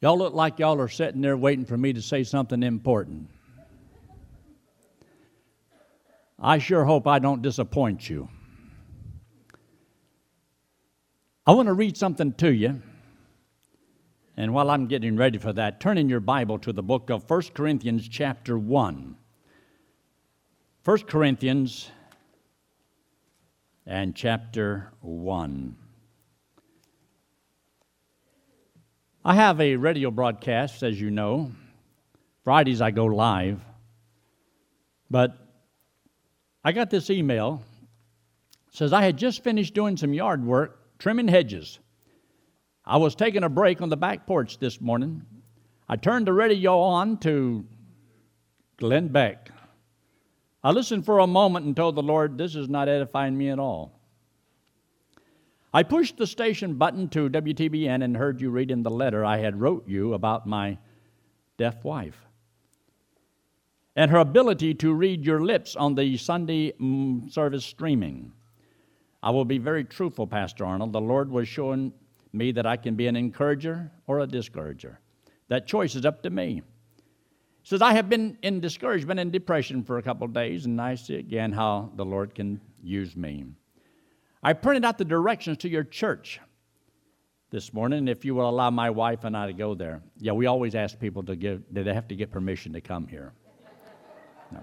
Y'all look like y'all are sitting there waiting for me to say something important. I sure hope I don't disappoint you. I want to read something to you. And while I'm getting ready for that, turn in your Bible to the book of 1 Corinthians, chapter 1. 1 Corinthians and chapter 1. I have a radio broadcast, as you know. Fridays I go live. But I got this email. It says I had just finished doing some yard work, trimming hedges. I was taking a break on the back porch this morning. I turned the radio on to Glenn Beck. I listened for a moment and told the Lord, This is not edifying me at all. I pushed the station button to WTBN and heard you read in the letter I had wrote you about my deaf wife and her ability to read your lips on the Sunday mm, service streaming. I will be very truthful, Pastor Arnold. The Lord was showing me that I can be an encourager or a discourager. That choice is up to me. He says, I have been in discouragement and depression for a couple of days, and I see again how the Lord can use me. I printed out the directions to your church this morning, if you will allow my wife and I to go there. Yeah, we always ask people to give, they have to get permission to come here. No.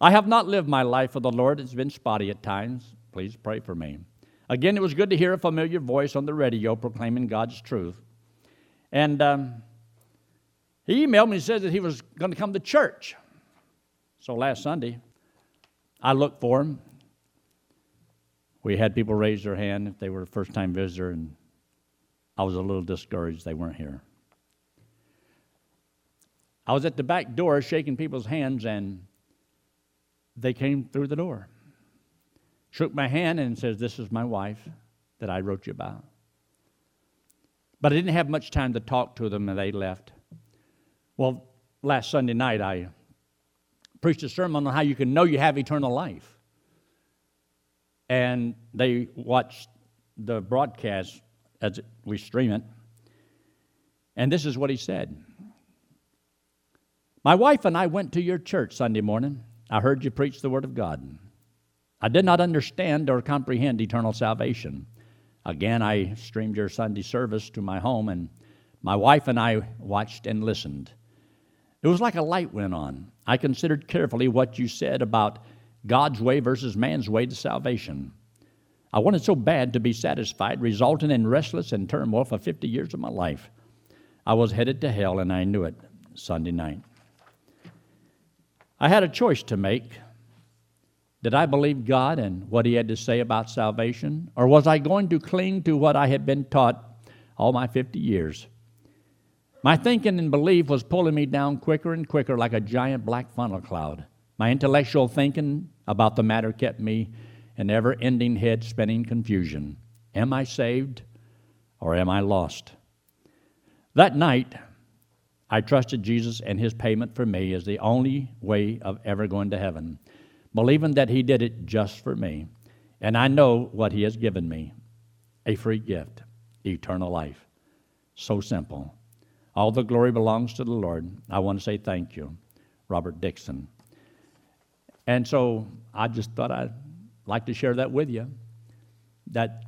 I have not lived my life for the Lord. It's been spotty at times. Please pray for me. Again, it was good to hear a familiar voice on the radio proclaiming God's truth. And um, he emailed me and said that he was going to come to church. So last Sunday, I looked for him. We had people raise their hand if they were a first time visitor, and I was a little discouraged they weren't here. I was at the back door shaking people's hands, and they came through the door shook my hand and says, This is my wife that I wrote you about. But I didn't have much time to talk to them, and they left. Well, last Sunday night, I preached a sermon on how you can know you have eternal life. And they watched the broadcast as we stream it. And this is what he said My wife and I went to your church Sunday morning. I heard you preach the Word of God. I did not understand or comprehend eternal salvation. Again, I streamed your Sunday service to my home, and my wife and I watched and listened. It was like a light went on. I considered carefully what you said about God's way versus man's way to salvation. I wanted so bad to be satisfied, resulting in restless and turmoil for 50 years of my life. I was headed to hell, and I knew it Sunday night. I had a choice to make did I believe God and what He had to say about salvation? Or was I going to cling to what I had been taught all my 50 years? My thinking and belief was pulling me down quicker and quicker like a giant black funnel cloud. My intellectual thinking about the matter kept me in ever ending head spinning confusion. Am I saved or am I lost? That night, I trusted Jesus and His payment for me as the only way of ever going to heaven believing that He did it just for me. And I know what He has given me a free gift, eternal life. So simple. All the glory belongs to the Lord. I want to say thank you, Robert Dixon. And so I just thought I'd like to share that with you that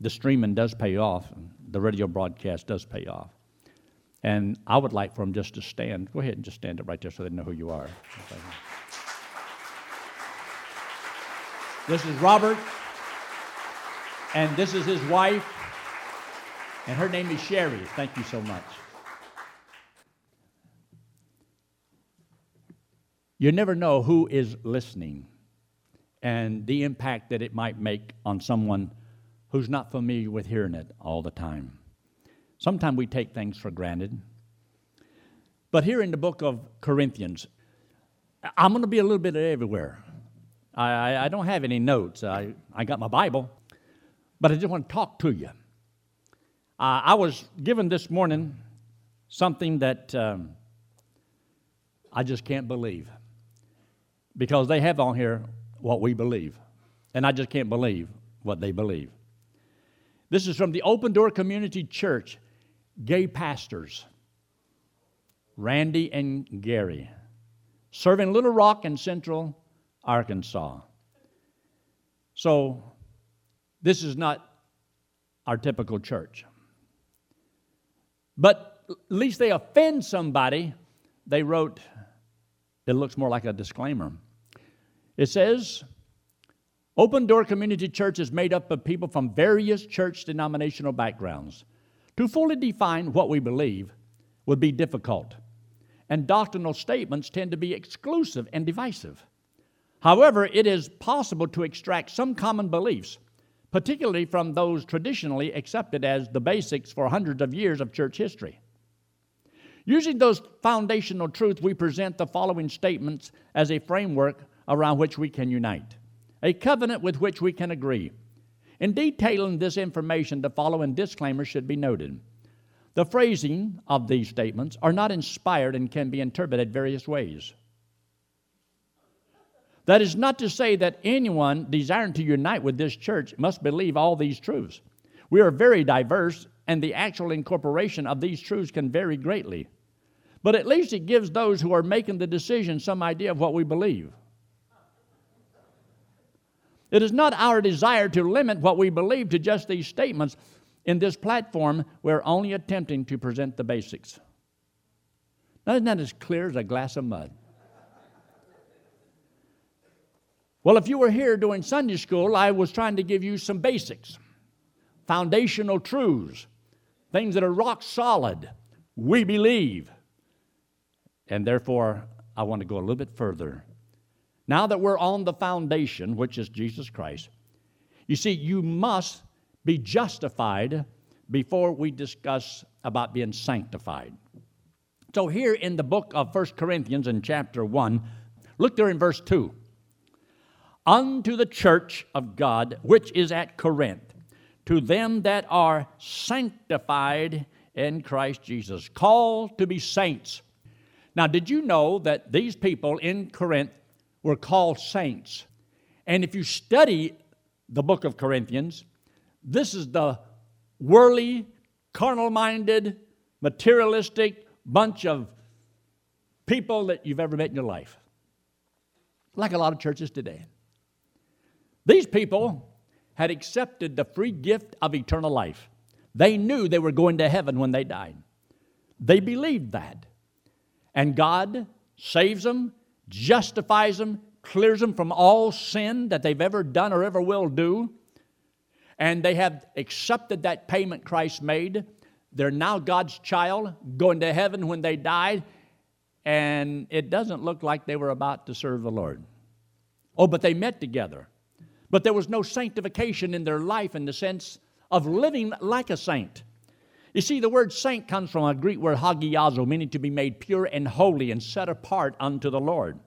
the streaming does pay off, the radio broadcast does pay off. And I would like for them just to stand. Go ahead and just stand up right there so they know who you are. This is Robert, and this is his wife, and her name is Sherry. Thank you so much. You never know who is listening and the impact that it might make on someone who's not familiar with hearing it all the time. Sometimes we take things for granted. But here in the book of Corinthians, I'm going to be a little bit everywhere. I, I don't have any notes. I, I got my Bible, but I just want to talk to you. Uh, I was given this morning something that um, I just can't believe because they have on here what we believe, and I just can't believe what they believe. This is from the Open Door Community Church gay pastors, Randy and Gary, serving Little Rock and Central Arkansas. So, this is not our typical church. But at least they offend somebody. They wrote, it looks more like a disclaimer. It says, Open Door Community Church is made up of people from various church denominational backgrounds. To fully define what we believe would be difficult, and doctrinal statements tend to be exclusive and divisive. However, it is possible to extract some common beliefs, particularly from those traditionally accepted as the basics for hundreds of years of church history. Using those foundational truths, we present the following statements as a framework around which we can unite, a covenant with which we can agree. In detailing this information, the following disclaimers should be noted. The phrasing of these statements are not inspired and can be interpreted various ways. That is not to say that anyone desiring to unite with this church must believe all these truths. We are very diverse, and the actual incorporation of these truths can vary greatly. But at least it gives those who are making the decision some idea of what we believe. It is not our desire to limit what we believe to just these statements. In this platform, we're only attempting to present the basics. Now, isn't that as clear as a glass of mud? Well, if you were here during Sunday school, I was trying to give you some basics, foundational truths, things that are rock solid. We believe. And therefore, I want to go a little bit further. Now that we're on the foundation, which is Jesus Christ, you see, you must be justified before we discuss about being sanctified. So, here in the book of First Corinthians, in chapter 1, look there in verse 2. Unto the church of God which is at Corinth, to them that are sanctified in Christ Jesus, called to be saints now, did you know that these people in Corinth were called saints? And if you study the book of Corinthians, this is the worldly, carnal minded, materialistic bunch of people that you've ever met in your life. Like a lot of churches today. These people had accepted the free gift of eternal life. They knew they were going to heaven when they died. They believed that. And God saves them, justifies them, clears them from all sin that they've ever done or ever will do. And they have accepted that payment Christ made. They're now God's child, going to heaven when they died. And it doesn't look like they were about to serve the Lord. Oh, but they met together. But there was no sanctification in their life in the sense of living like a saint. You see, the word saint comes from a Greek word hagiazo, meaning to be made pure and holy and set apart unto the Lord.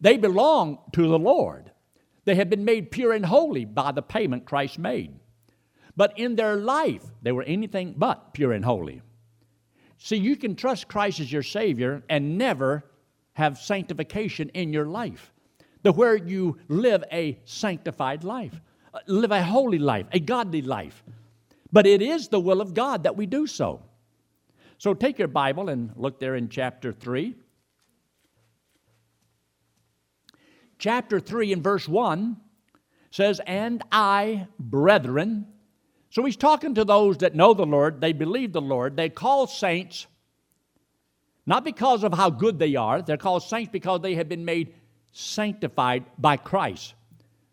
They belong to the Lord. They have been made pure and holy by the payment Christ made. But in their life, they were anything but pure and holy. See, you can trust Christ as your Savior and never have sanctification in your life. The where you live a sanctified life, uh, live a holy life, a godly life. But it is the will of God that we do so. So take your Bible and look there in chapter 3. Chapter 3 and verse 1 says, And I, brethren, so he's talking to those that know the Lord, they believe the Lord, they call saints not because of how good they are, they're called saints because they have been made sanctified by Christ,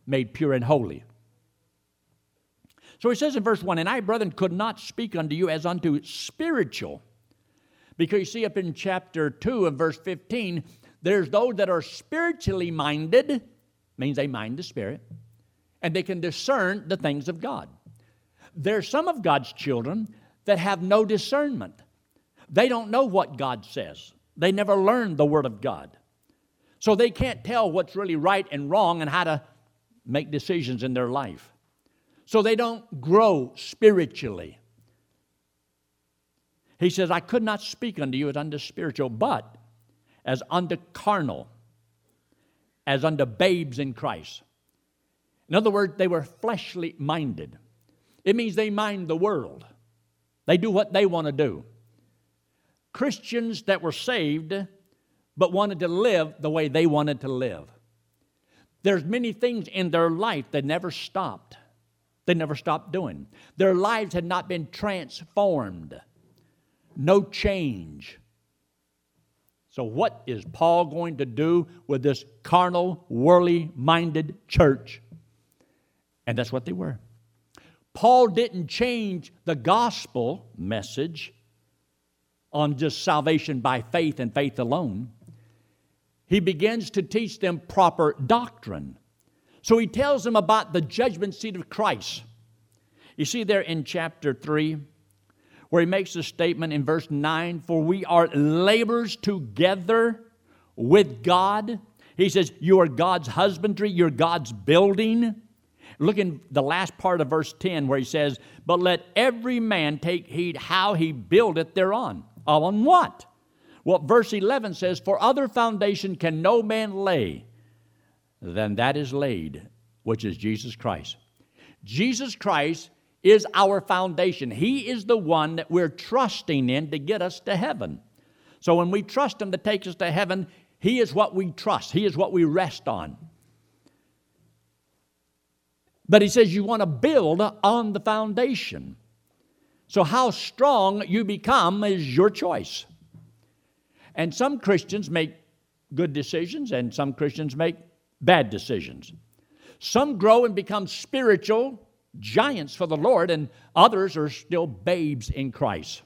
made pure and holy. So he says in verse 1 And I, brethren, could not speak unto you as unto spiritual. Because you see up in chapter 2 and verse 15, there's those that are spiritually minded, means they mind the Spirit, and they can discern the things of God. There's some of God's children that have no discernment. They don't know what God says. They never learned the Word of God. So they can't tell what's really right and wrong and how to make decisions in their life so they don't grow spiritually. He says, I could not speak unto you as unto spiritual, but as unto carnal, as unto babes in Christ. In other words, they were fleshly minded. It means they mind the world. They do what they want to do. Christians that were saved but wanted to live the way they wanted to live. There's many things in their life that never stopped. They never stopped doing. Their lives had not been transformed. No change. So, what is Paul going to do with this carnal, worldly minded church? And that's what they were. Paul didn't change the gospel message on just salvation by faith and faith alone. He begins to teach them proper doctrine. So he tells them about the judgment seat of Christ. You see there in chapter 3, where he makes a statement in verse 9 For we are laborers together with God. He says, You are God's husbandry, you're God's building. Look in the last part of verse 10 where he says, But let every man take heed how he buildeth thereon. On what? Well, verse 11 says, For other foundation can no man lay than that is laid, which is Jesus Christ. Jesus Christ is our foundation. He is the one that we're trusting in to get us to heaven. So when we trust Him to take us to heaven, He is what we trust, He is what we rest on. But He says you want to build on the foundation. So, how strong you become is your choice. And some Christians make good decisions, and some Christians make bad decisions. Some grow and become spiritual giants for the Lord, and others are still babes in Christ.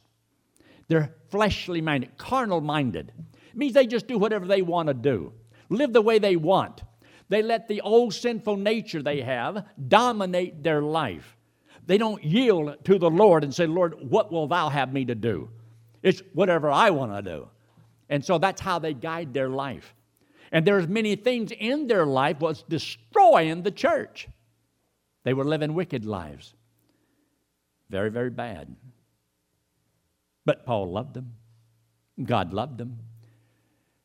They're fleshly minded, carnal minded. It means they just do whatever they want to do, live the way they want. They let the old sinful nature they have dominate their life. They don't yield to the Lord and say, Lord, what will thou have me to do? It's whatever I want to do. And so that's how they guide their life. And there's many things in their life was destroying the church. They were living wicked lives. Very, very bad. But Paul loved them. God loved them.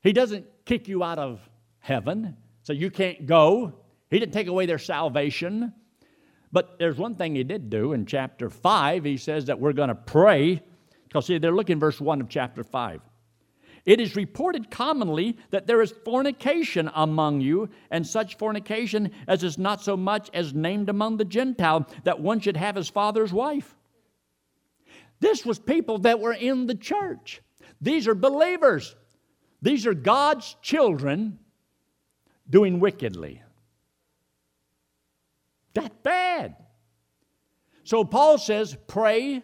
He doesn't kick you out of heaven, so you can't go. He didn't take away their salvation. But there's one thing he did do in chapter 5. He says that we're going to pray. Because, see, they're looking verse 1 of chapter 5. It is reported commonly that there is fornication among you, and such fornication as is not so much as named among the Gentile, that one should have his father's wife. This was people that were in the church. These are believers. These are God's children doing wickedly. That bad. So Paul says, pray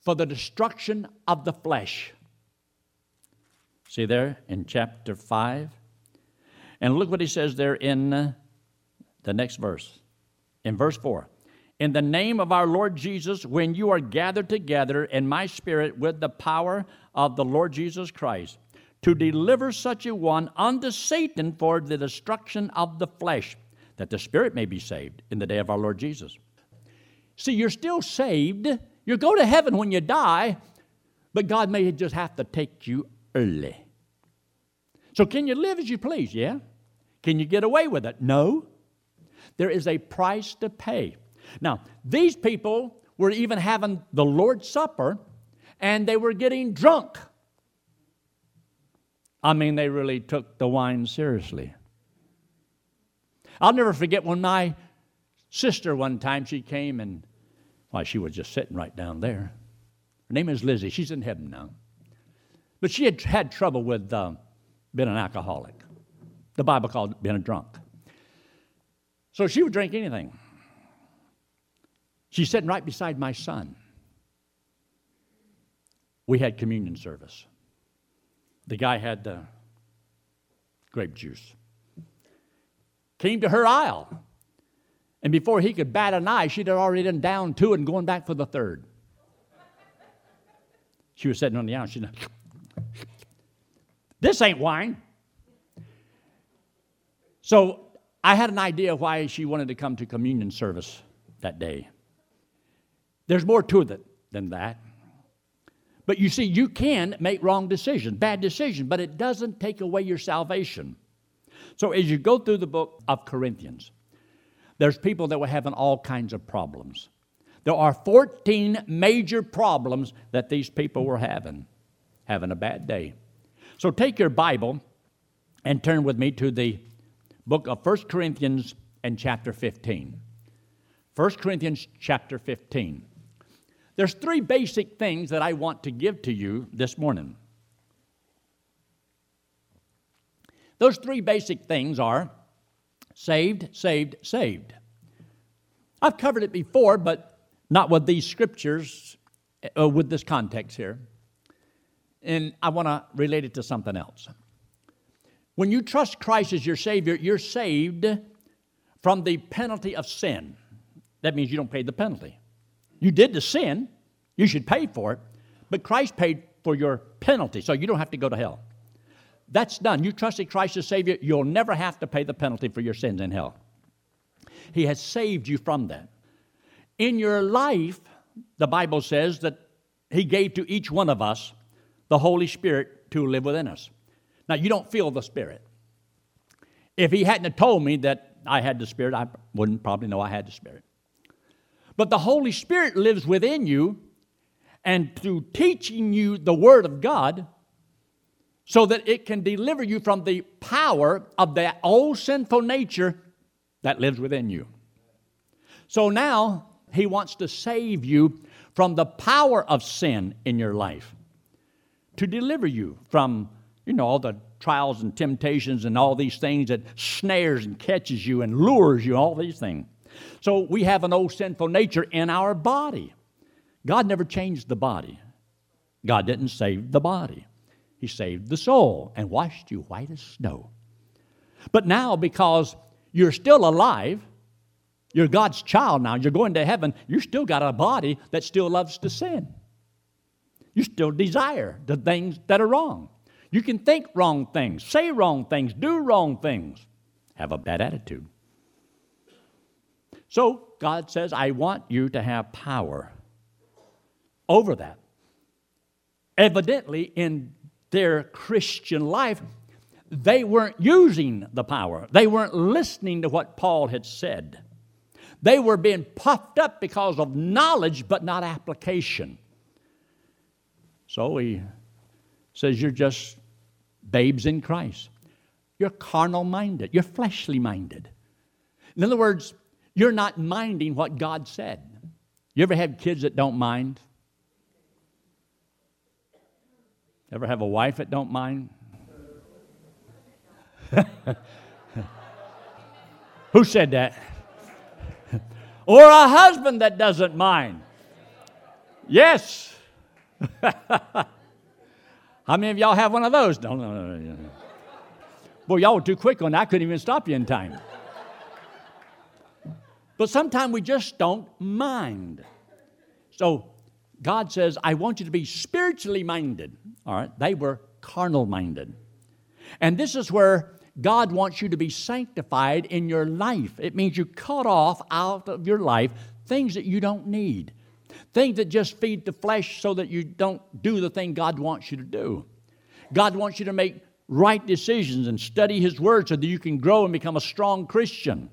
for the destruction of the flesh. See there in chapter 5? And look what he says there in uh, the next verse. In verse 4 In the name of our Lord Jesus, when you are gathered together in my spirit with the power of the Lord Jesus Christ, to deliver such a one unto Satan for the destruction of the flesh, that the spirit may be saved in the day of our Lord Jesus. See, you're still saved. You go to heaven when you die, but God may just have to take you early. So, can you live as you please? Yeah. Can you get away with it? No. There is a price to pay. Now, these people were even having the Lord's Supper and they were getting drunk. I mean, they really took the wine seriously. I'll never forget when my sister one time she came and why she was just sitting right down there. Her name is Lizzie. She's in heaven now. But she had had trouble with uh, being an alcoholic. The Bible called it being a drunk. So she would drink anything. She's sitting right beside my son. We had communion service. The guy had the grape juice. Came to her aisle. And before he could bat an eye, she'd already done down two and going back for the third. She was sitting on the aisle. She this ain't wine. So I had an idea why she wanted to come to communion service that day. There's more to it than that. But you see, you can make wrong decisions, bad decisions, but it doesn't take away your salvation. So as you go through the book of Corinthians, there's people that were having all kinds of problems. There are 14 major problems that these people were having, having a bad day. So take your Bible and turn with me to the book of 1 Corinthians and chapter 15. 1 Corinthians chapter 15. There's three basic things that I want to give to you this morning. Those three basic things are saved, saved, saved. I've covered it before, but not with these scriptures, uh, with this context here. And I want to relate it to something else. When you trust Christ as your Savior, you're saved from the penalty of sin. That means you don't pay the penalty. You did the sin, you should pay for it, but Christ paid for your penalty, so you don't have to go to hell. That's done. You trusted Christ as Savior, you'll never have to pay the penalty for your sins in hell. He has saved you from that. In your life, the Bible says that He gave to each one of us the Holy Spirit to live within us. Now, you don't feel the Spirit. If He hadn't told me that I had the Spirit, I wouldn't probably know I had the Spirit. But the Holy Spirit lives within you, and through teaching you the Word of God, so that it can deliver you from the power of that old sinful nature that lives within you. So now he wants to save you from the power of sin in your life, to deliver you from, you know, all the trials and temptations and all these things that snares and catches you and lures you, all these things. So we have an old sinful nature in our body. God never changed the body. God didn't save the body. He saved the soul and washed you white as snow. But now, because you're still alive, you're God's child now, you're going to heaven, you still got a body that still loves to sin. You still desire the things that are wrong. You can think wrong things, say wrong things, do wrong things, have a bad attitude. So God says, I want you to have power over that. Evidently, in their Christian life, they weren't using the power. They weren't listening to what Paul had said. They were being puffed up because of knowledge, but not application. So he says, You're just babes in Christ. You're carnal minded, you're fleshly minded. In other words, you're not minding what God said. You ever have kids that don't mind? Ever have a wife that don't mind? Who said that? or a husband that doesn't mind? Yes. How many of y'all have one of those? No, no, no, no. Boy, y'all were too quick on that. I couldn't even stop you in time. But sometimes we just don't mind. So God says, I want you to be spiritually minded. All right, they were carnal minded. And this is where God wants you to be sanctified in your life. It means you cut off out of your life things that you don't need, things that just feed the flesh so that you don't do the thing God wants you to do. God wants you to make right decisions and study His Word so that you can grow and become a strong Christian.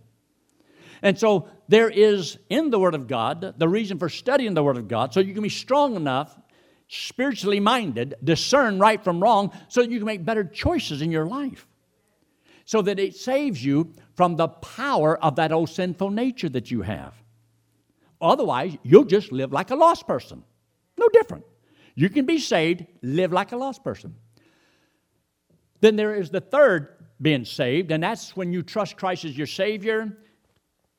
And so there is in the Word of God the reason for studying the Word of God so you can be strong enough, spiritually minded, discern right from wrong so that you can make better choices in your life. So that it saves you from the power of that old sinful nature that you have. Otherwise, you'll just live like a lost person. No different. You can be saved, live like a lost person. Then there is the third being saved, and that's when you trust Christ as your Savior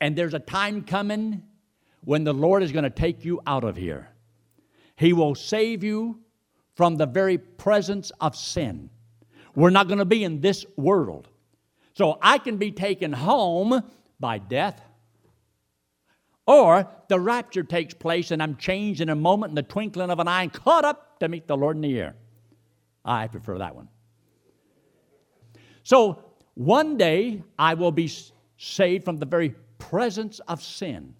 and there's a time coming when the Lord is going to take you out of here. He will save you from the very presence of sin. We're not going to be in this world. So I can be taken home by death, or the rapture takes place and I'm changed in a moment in the twinkling of an eye and caught up to meet the Lord in the air. I prefer that one. So one day I will be saved from the very presence of sin.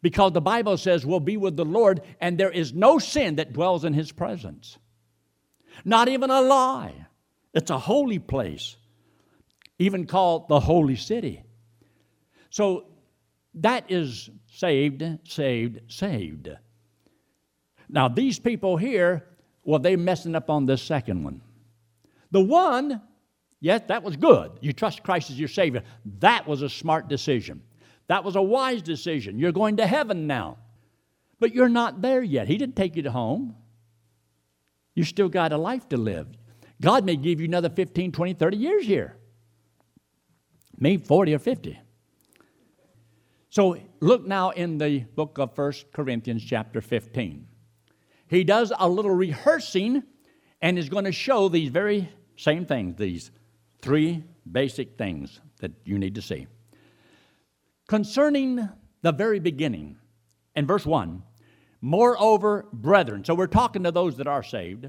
Because the Bible says we'll be with the Lord, and there is no sin that dwells in his presence. Not even a lie. It's a holy place, even called the holy city. So That is saved, saved, saved. Now, these people here, well, they're messing up on this second one. The one, yes, that was good. You trust Christ as your Savior. That was a smart decision. That was a wise decision. You're going to heaven now. But you're not there yet. He didn't take you to home. You still got a life to live. God may give you another 15, 20, 30 years here. Maybe 40 or 50. So look now in the book of 1 Corinthians, chapter 15. He does a little rehearsing and is going to show these very same things, these three basic things that you need to see. Concerning the very beginning, in verse 1, moreover, brethren, so we're talking to those that are saved,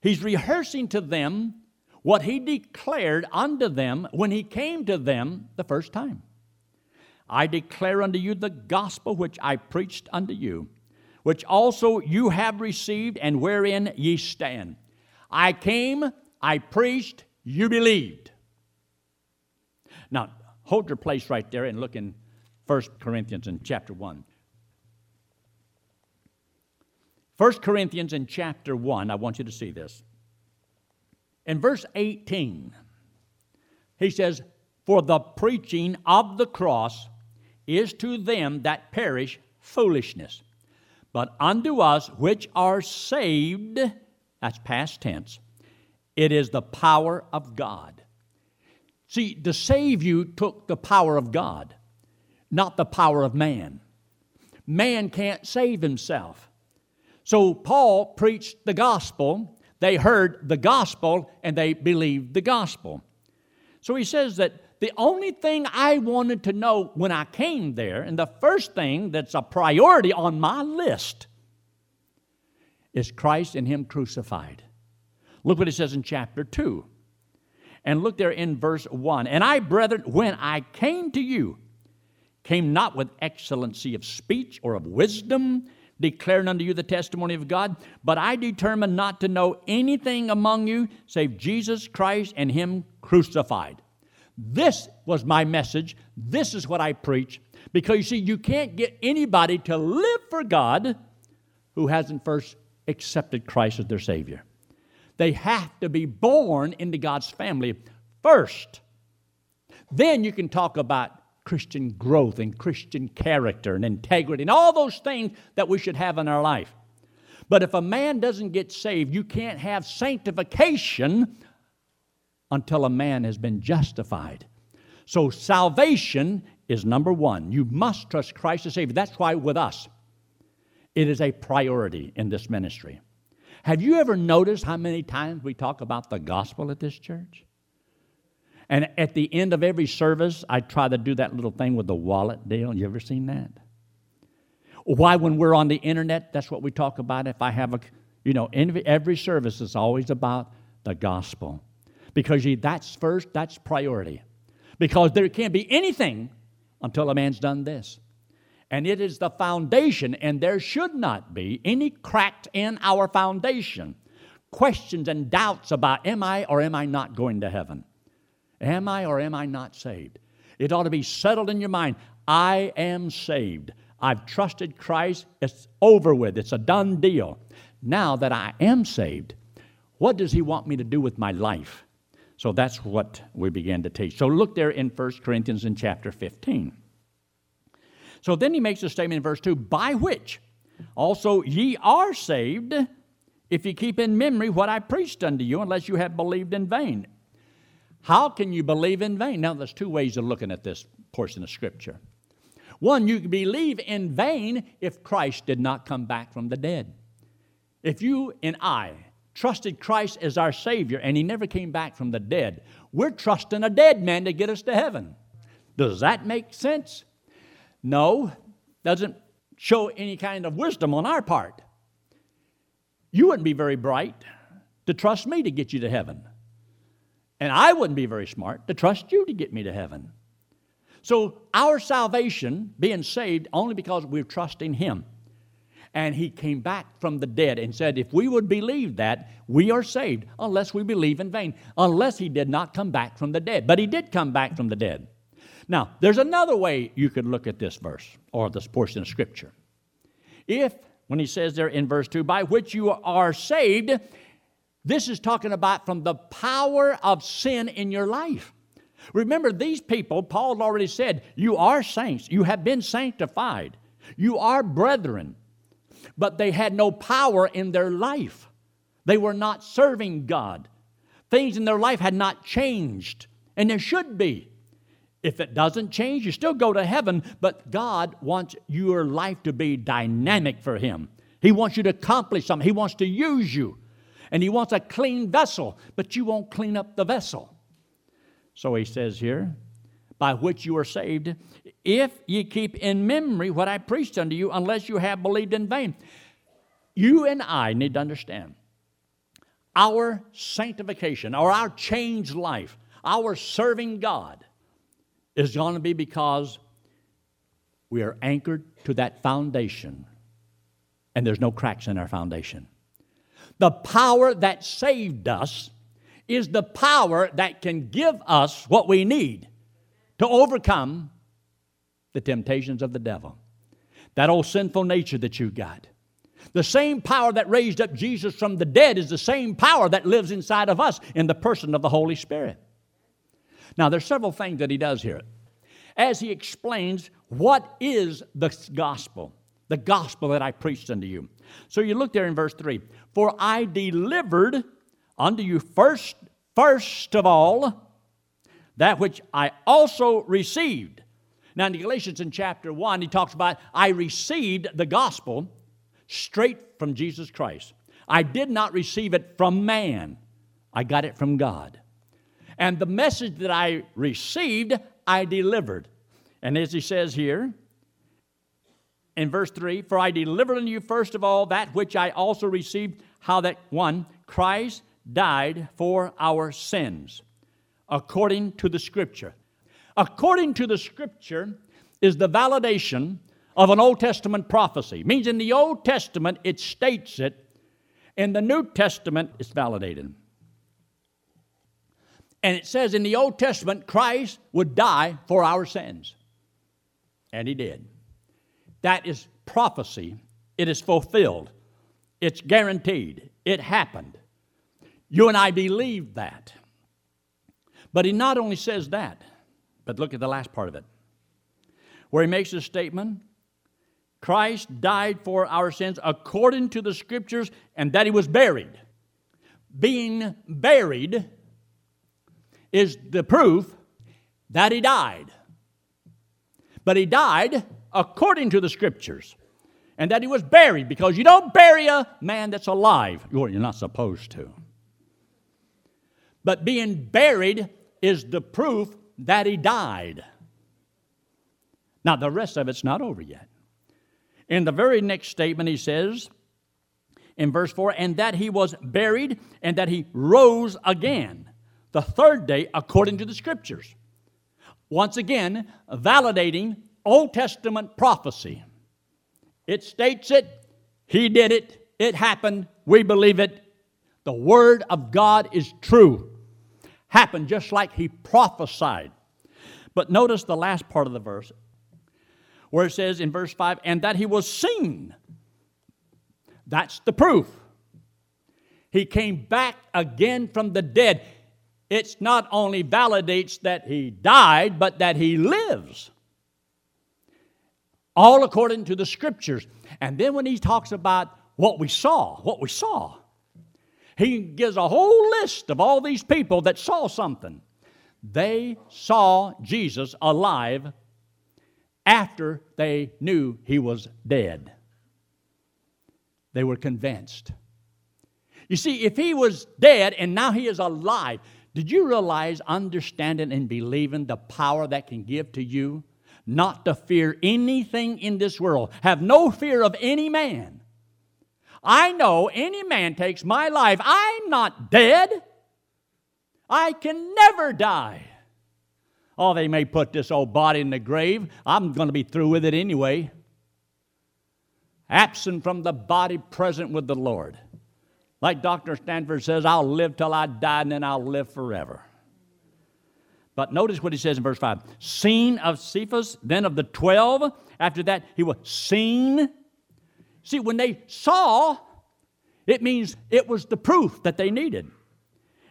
he's rehearsing to them what he declared unto them when he came to them the first time. I declare unto you the gospel which I preached unto you, which also you have received, and wherein ye stand. I came, I preached, you believed. Now, hold your place right there and look in 1 Corinthians in chapter 1. 1 Corinthians in chapter 1, I want you to see this. In verse 18, he says, For the preaching of the cross is to them that perish foolishness. But unto us which are saved, that's past tense, it is the power of God. See, to save you took the power of God, not the power of man. Man can't save himself. So Paul preached the gospel, they heard the gospel, and they believed the gospel. So he says that the only thing I wanted to know when I came there, and the first thing that's a priority on my list, is Christ and Him crucified. Look what it says in chapter 2. And look there in verse 1. And I, brethren, when I came to you, came not with excellency of speech or of wisdom, declaring unto you the testimony of God, but I determined not to know anything among you save Jesus Christ and Him crucified. This was my message. This is what I preach. Because you see, you can't get anybody to live for God who hasn't first accepted Christ as their Savior. They have to be born into God's family first. Then you can talk about Christian growth and Christian character and integrity and all those things that we should have in our life. But if a man doesn't get saved, you can't have sanctification until a man has been justified. So salvation is number one. You must trust Christ as Savior. That's why with us, it is a priority in this ministry. Have you ever noticed how many times we talk about the gospel at this church? And at the end of every service, I try to do that little thing with the wallet deal. You ever seen that? Why, when we're on the internet, that's what we talk about. If I have a, you know, every service is always about the gospel because that's first, that's priority. Because there can't be anything until a man's done this. And it is the foundation, and there should not be any cracks in our foundation. Questions and doubts about am I or am I not going to heaven? Am I or am I not saved? It ought to be settled in your mind I am saved. I've trusted Christ. It's over with, it's a done deal. Now that I am saved, what does He want me to do with my life? So that's what we began to teach. So look there in 1 Corinthians in chapter 15. So then he makes a statement in verse 2 by which also ye are saved if ye keep in memory what I preached unto you, unless you have believed in vain. How can you believe in vain? Now, there's two ways of looking at this portion of Scripture. One, you believe in vain if Christ did not come back from the dead. If you and I trusted Christ as our Savior and He never came back from the dead. We're trusting a dead man to get us to heaven. Does that make sense? No, doesn't show any kind of wisdom on our part. You wouldn't be very bright to trust me to get you to heaven. And I wouldn't be very smart to trust you to get me to heaven. So, our salvation, being saved, only because we're trusting Him and he came back from the dead and said, If we would believe that, we are saved, unless we believe in vain, unless he did not come back from the dead. But he did come back from the dead. Now, there's another way you could look at this verse or this portion of Scripture. If, when he says there in verse 2, by which you are saved, this is talking about from the power of sin in your life. Remember, these people, Paul already said, you are saints. You have been sanctified. You are brethren. But they had no power in their life. They were not serving God. Things in their life had not changed, and there should be. If it doesn't change, you still go to heaven, but God wants your life to be dynamic for Him. He wants you to accomplish something, He wants to use you, and He wants a clean vessel, but you won't clean up the vessel. So He says here, by which you are saved, if ye keep in memory what I preached unto you, unless you have believed in vain. You and I need to understand our sanctification or our changed life, our serving God is going to be because we are anchored to that foundation and there's no cracks in our foundation. The power that saved us is the power that can give us what we need to overcome the temptations of the devil. That old sinful nature that you got. The same power that raised up Jesus from the dead is the same power that lives inside of us in the person of the Holy Spirit. Now, there's several things that he does here as he explains what is the gospel, the gospel that I preached unto you. So you look there in verse 3 For I delivered unto you first, first of all, that which I also received. Now, in Galatians in chapter 1, he talks about, I received the gospel straight from Jesus Christ. I did not receive it from man, I got it from God. And the message that I received, I delivered. And as he says here in verse 3 For I delivered unto you first of all that which I also received, how that one, Christ died for our sins, according to the Scripture. According to the Scripture is the validation of an Old Testament prophecy. It means in the Old Testament it states it, in the New Testament it's validated. And it says in the Old Testament, Christ would die for our sins. And he did. That is prophecy. It is fulfilled. It's guaranteed. It happened. You and I believe that. But he not only says that, but look at the last part of it, where he makes a statement Christ died for our sins according to the scriptures, and that he was buried. Being buried is the proof that he died. But he died according to the scriptures, and that he was buried because you don't bury a man that's alive. You're not supposed to. But being buried is the proof that he died. Now, the rest of it's not over yet. In the very next statement, he says, in verse 4, and that he was buried and that he rose again the third day according to the scriptures. Once again, validating Old Testament prophecy. It states it, he did it, it happened, we believe it. The Word of God is true. Happened just like he prophesied. But notice the last part of the verse, where it says in verse 5, and that he was seen. That's the proof. He came back again from the dead it not only validates that he died, but that he lives. All according to the scriptures. And then when he talks about what we saw, what we saw, he gives a whole list of all these people that saw something. They saw Jesus alive after they knew he was dead. They were convinced. You see, if he was dead and now he is alive, did you realize understanding and believing the power that can give to you? Not to fear anything in this world. Have no fear of any man. I know any man takes my life. I'm not dead. I can never die. Oh, they may put this old body in the grave. I'm going to be through with it anyway. Absent from the body, present with the Lord. Like Dr. Stanford says, I'll live till I die and then I'll live forever. But notice what he says in verse 5 seen of Cephas, then of the 12. After that, he was seen. See, when they saw, it means it was the proof that they needed.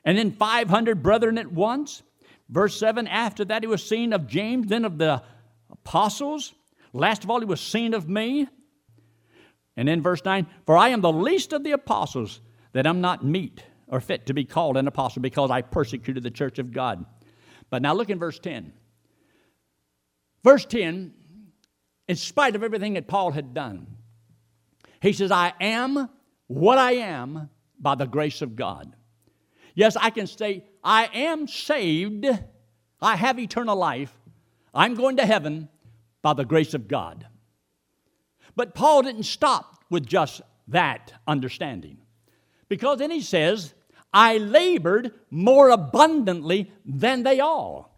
And then 500 brethren at once. Verse 7 After that, he was seen of James, then of the apostles. Last of all, he was seen of me. And then verse 9 For I am the least of the apostles, that I'm not meet or fit to be called an apostle because I persecuted the church of God. But now look in verse 10. Verse 10, in spite of everything that Paul had done, he says, I am what I am by the grace of God. Yes, I can say, I am saved, I have eternal life, I'm going to heaven by the grace of God. But Paul didn't stop with just that understanding. Because then he says, I labored more abundantly than they all.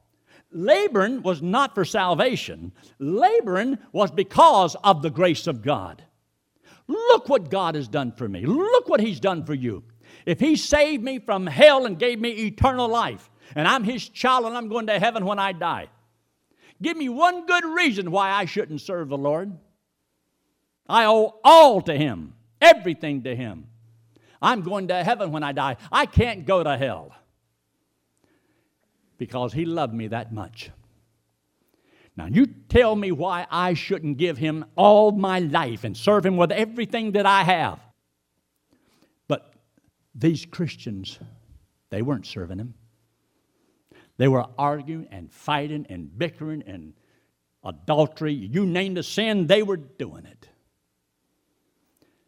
Laboring was not for salvation, laboring was because of the grace of God. Look what God has done for me. Look what He's done for you. If He saved me from hell and gave me eternal life, and I'm His child and I'm going to heaven when I die, give me one good reason why I shouldn't serve the Lord. I owe all to Him, everything to Him. I'm going to heaven when I die. I can't go to hell because He loved me that much. Now, you tell me why I shouldn't give Him all my life and serve Him with everything that I have. But these Christians, they weren't serving Him. They were arguing and fighting and bickering and adultery. You name the sin, they were doing it.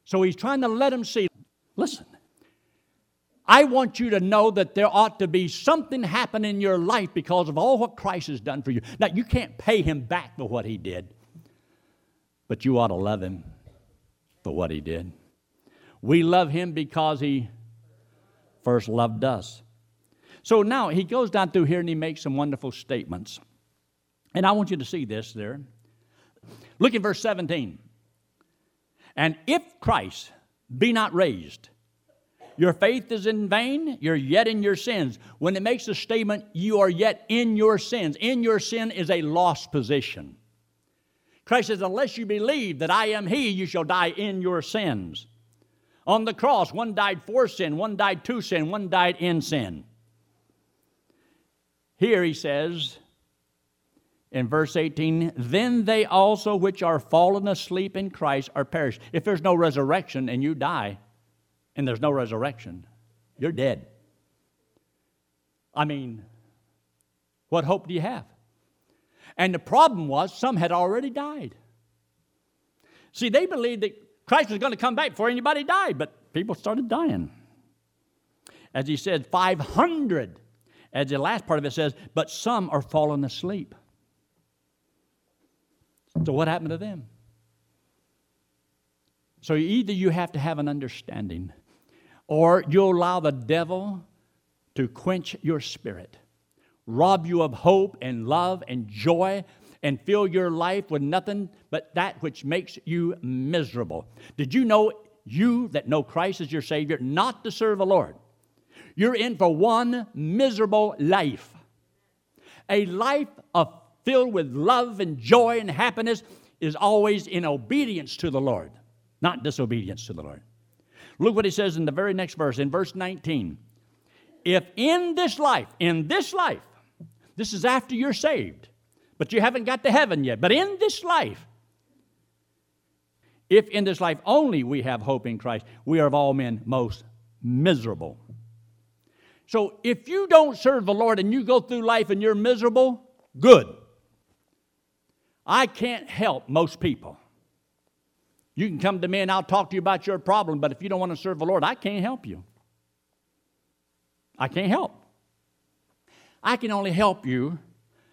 So he's trying to let them see listen, I want you to know that there ought to be something happen in your life because of all what Christ has done for you. Now, you can't pay him back for what he did, but you ought to love him for what he did. We love him because he first loved us. So now he goes down through here and he makes some wonderful statements. And I want you to see this there. Look at verse 17. And if Christ be not raised, your faith is in vain, you're yet in your sins. When it makes a statement, you are yet in your sins. In your sin is a lost position. Christ says, Unless you believe that I am He, you shall die in your sins. On the cross, one died for sin, one died to sin, one died in sin. Here he says in verse 18, Then they also which are fallen asleep in Christ are perished. If there's no resurrection and you die, and there's no resurrection, you're dead. I mean, what hope do you have? And the problem was, some had already died. See, they believed that Christ was going to come back before anybody died, but people started dying. As he said, 500. As the last part of it says, but some are fallen asleep. So, what happened to them? So, either you have to have an understanding or you'll allow the devil to quench your spirit, rob you of hope and love and joy, and fill your life with nothing but that which makes you miserable. Did you know, you that know Christ as your Savior, not to serve the Lord? You're in for one miserable life. A life of, filled with love and joy and happiness is always in obedience to the Lord, not disobedience to the Lord. Look what he says in the very next verse, in verse 19. If in this life, in this life, this is after you're saved, but you haven't got to heaven yet, but in this life, if in this life only we have hope in Christ, we are of all men most miserable. So if you don't serve the Lord and you go through life and you're miserable, good. I can't help most people. You can come to me and I'll talk to you about your problem, but if you don't want to serve the Lord, I can't help you. I can't help. I can only help you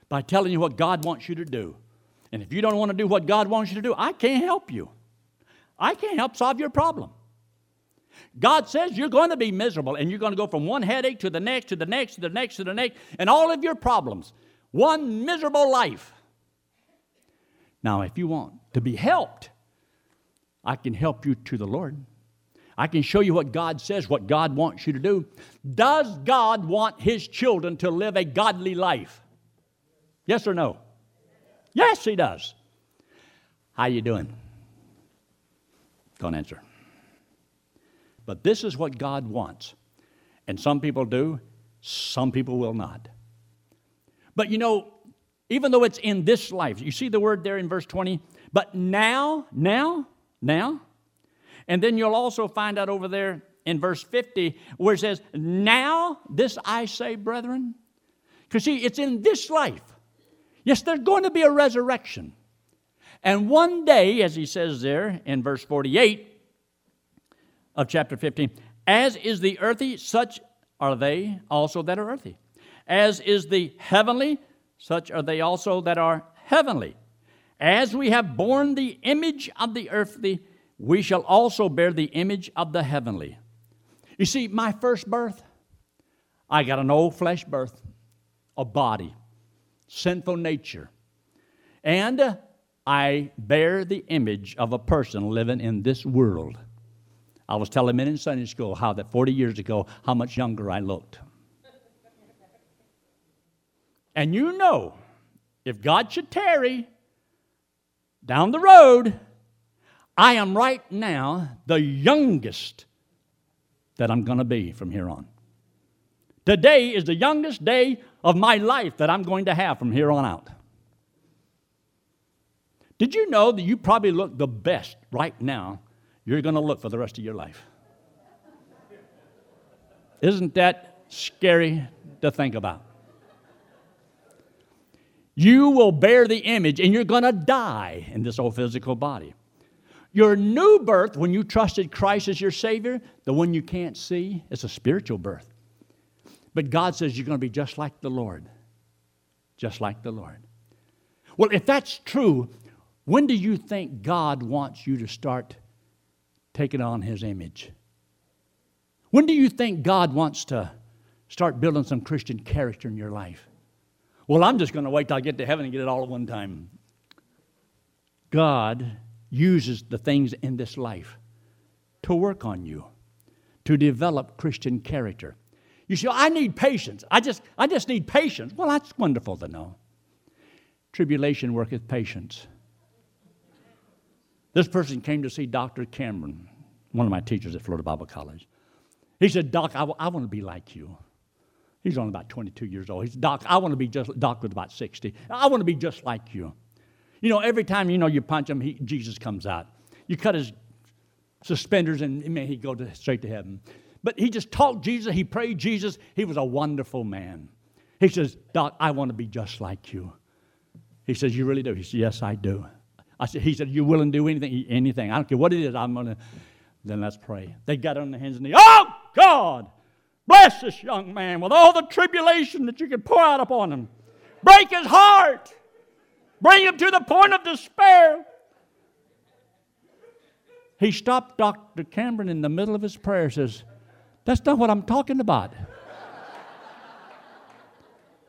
by telling you what God wants you to do. And if you don't want to do what God wants you to do, I can't help you. I can't help solve your problem. God says you're going to be miserable and you're going to go from one headache to the next, to the next, to the next, to the next, and all of your problems. One miserable life. Now, if you want to be helped, I can help you to the Lord. I can show you what God says, what God wants you to do. Does God want His children to live a godly life? Yes or no? Yes, he does. How you doing? Don't answer. But this is what God wants. And some people do, some people will not. But you know, even though it's in this life, you see the word there in verse 20, but now, now, now, and then you'll also find out over there in verse 50 where it says, Now this I say, brethren. Because see, it's in this life. Yes, there's going to be a resurrection. And one day, as he says there in verse 48 of chapter 15, as is the earthy, such are they also that are earthy. As is the heavenly, such are they also that are heavenly. As we have borne the image of the earthly, we shall also bear the image of the heavenly. You see, my first birth, I got an old flesh birth, a body, sinful nature. And uh, I bear the image of a person living in this world. I was telling men in Sunday school how that 40 years ago, how much younger I looked. And you know, if God should tarry down the road, I am right now the youngest that I'm going to be from here on. Today is the youngest day of my life that I'm going to have from here on out. Did you know that you probably look the best right now you're going to look for the rest of your life? Isn't that scary to think about? You will bear the image and you're going to die in this old physical body. Your new birth, when you trusted Christ as your Savior, the one you can't see, is a spiritual birth. But God says you're going to be just like the Lord. Just like the Lord. Well, if that's true, when do you think God wants you to start taking on His image? When do you think God wants to start building some Christian character in your life? Well, I'm just going to wait till I get to heaven and get it all at one time. God uses the things in this life to work on you, to develop Christian character. You say, I need patience. I just, I just need patience. Well, that's wonderful to know. Tribulation worketh patience. This person came to see Dr. Cameron, one of my teachers at Florida Bible College. He said, Doc, I, w- I want to be like you. He's only about 22 years old. He said, Doc, I want to be just, Doc was about 60. I want to be just like you. You know, every time you know you punch him, he, Jesus comes out. You cut his suspenders, and man, he'd go to, straight to heaven. But he just talked Jesus. He prayed Jesus. He was a wonderful man. He says, Doc, I want to be just like you. He says, You really do? He says, Yes, I do. I said, He said, You willing to do anything? Anything. I don't care what it is. I'm going to. Then let's pray. They got on their hands and knees. Oh, God, bless this young man with all the tribulation that you can pour out upon him. Break his heart. Bring him to the point of despair. He stopped Dr. Cameron in the middle of his prayer says, That's not what I'm talking about.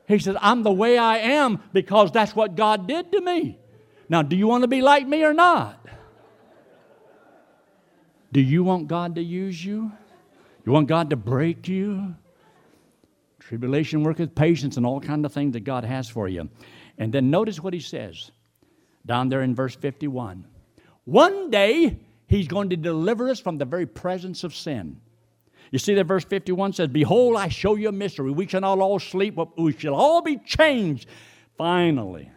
he says, I'm the way I am because that's what God did to me. Now, do you want to be like me or not? Do you want God to use you? You want God to break you? Tribulation worketh patience and all kind of things that God has for you. And then notice what he says down there in verse 51. One day, he's going to deliver us from the very presence of sin. You see that verse 51 says, Behold, I show you a mystery. We shall not all sleep, but we shall all be changed finally.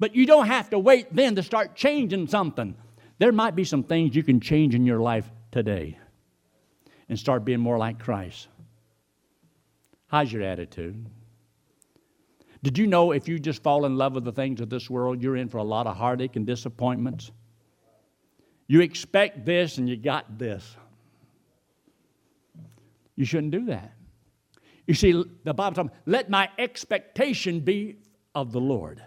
But you don't have to wait then to start changing something. There might be some things you can change in your life today and start being more like Christ. How's your attitude? Did you know if you just fall in love with the things of this world, you're in for a lot of heartache and disappointments? You expect this and you got this. You shouldn't do that. You see, the Bible says, let my expectation be of the Lord.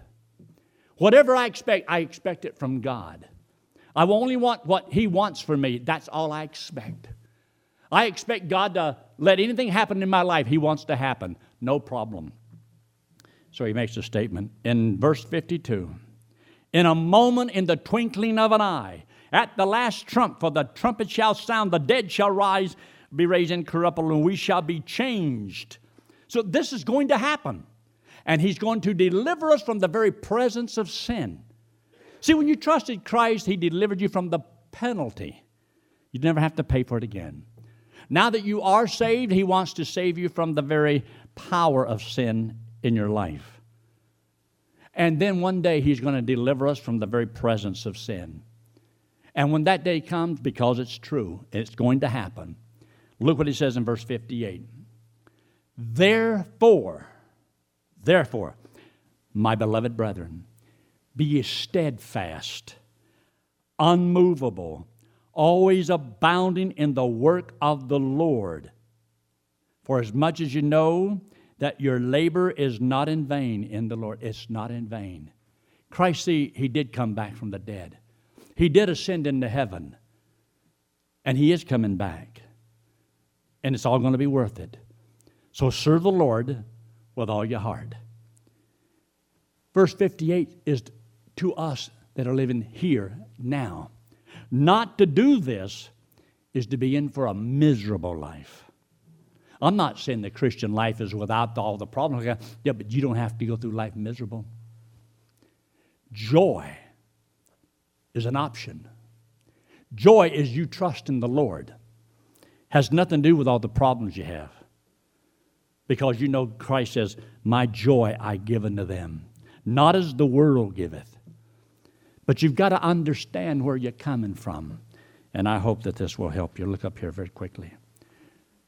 Whatever I expect, I expect it from God. I only want what He wants for me. That's all I expect. I expect God to let anything happen in my life He wants to happen. No problem. So he makes a statement in verse 52 In a moment, in the twinkling of an eye, at the last trump, for the trumpet shall sound, the dead shall rise, be raised incorruptible, and we shall be changed. So this is going to happen. and He's going to deliver us from the very presence of sin. See, when you trusted Christ, He delivered you from the penalty. You'd never have to pay for it again. Now that you are saved, He wants to save you from the very power of sin in your life. And then one day He's going to deliver us from the very presence of sin. And when that day comes, because it's true, it's going to happen, look what He says in verse 58. Therefore, therefore, my beloved brethren, be ye steadfast, unmovable, always abounding in the work of the Lord. For as much as you know that your labor is not in vain in the Lord, it's not in vain. Christ, see, he did come back from the dead. He did ascend into heaven, and he is coming back. And it's all going to be worth it. So serve the Lord with all your heart. Verse 58 is to us that are living here now. Not to do this is to be in for a miserable life. I'm not saying the Christian life is without all the problems. Yeah, but you don't have to go through life miserable. Joy is an option. Joy is you trust in the Lord. Has nothing to do with all the problems you have. Because you know Christ says, My joy I give unto them, not as the world giveth. But you've got to understand where you're coming from. And I hope that this will help you. Look up here very quickly.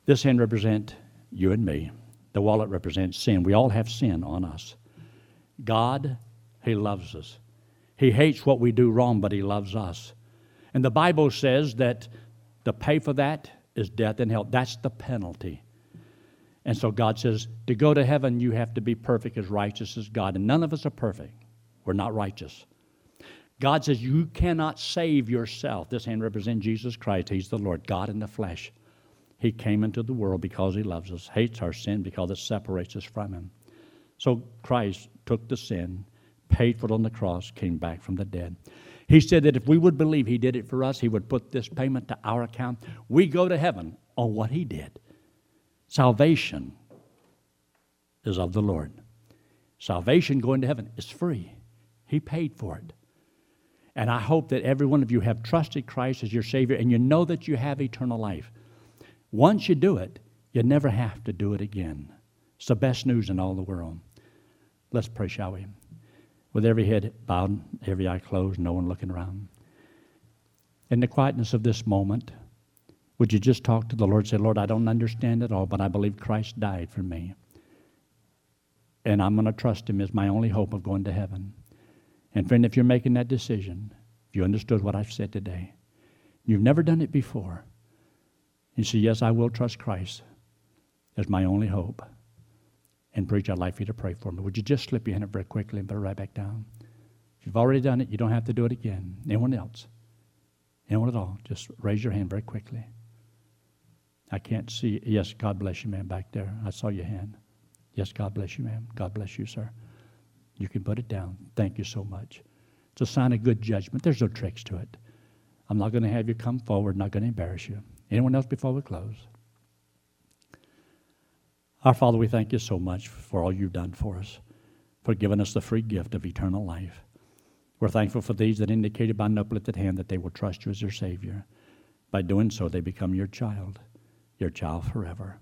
This hand represents you and me. The wallet represents sin. We all have sin on us. God, He loves us. He hates what we do wrong, but He loves us. And the Bible says that the pay for that is death and hell. That's the penalty. And so God says, to go to heaven, you have to be perfect as righteous as God. And none of us are perfect. We're not righteous. God says, you cannot save yourself. This hand represents Jesus Christ. He's the Lord, God in the flesh. He came into the world because He loves us, hates our sin because it separates us from Him. So Christ took the sin, paid for it on the cross, came back from the dead. He said that if we would believe He did it for us, He would put this payment to our account. We go to heaven on what He did. Salvation is of the Lord. Salvation going to heaven is free. He paid for it. And I hope that every one of you have trusted Christ as your Savior and you know that you have eternal life. Once you do it, you never have to do it again. It's the best news in all the world. Let's pray, shall we? With every head bowed, every eye closed, no one looking around. In the quietness of this moment, would you just talk to the Lord? Say, Lord, I don't understand it all, but I believe Christ died for me. And I'm going to trust Him as my only hope of going to heaven. And friend, if you're making that decision, if you understood what I've said today, you've never done it before, you say, Yes, I will trust Christ as my only hope. And preach, I'd like for you to pray for me. Would you just slip your hand up very quickly and put it right back down? If you've already done it, you don't have to do it again. Anyone else? Anyone at all? Just raise your hand very quickly. I can't see. Yes, God bless you, man, back there. I saw your hand. Yes, God bless you, ma'am. God bless you, sir. You can put it down. Thank you so much. It's a sign of good judgment. There's no tricks to it. I'm not going to have you come forward, not going to embarrass you. Anyone else before we close? Our Father, we thank you so much for all you've done for us, for giving us the free gift of eternal life. We're thankful for these that indicated by an uplifted hand that they will trust you as their Savior. By doing so, they become your child your child forever.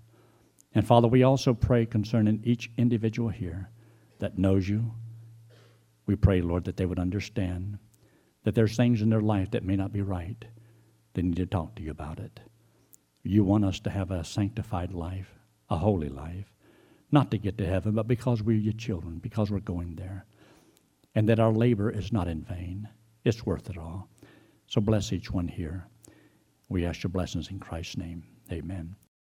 And Father, we also pray concerning each individual here that knows you. We pray, Lord, that they would understand that there's things in their life that may not be right. They need to talk to you about it. You want us to have a sanctified life, a holy life, not to get to heaven, but because we're your children, because we're going there. And that our labor is not in vain. It's worth it all. So bless each one here. We ask your blessings in Christ's name. Amen.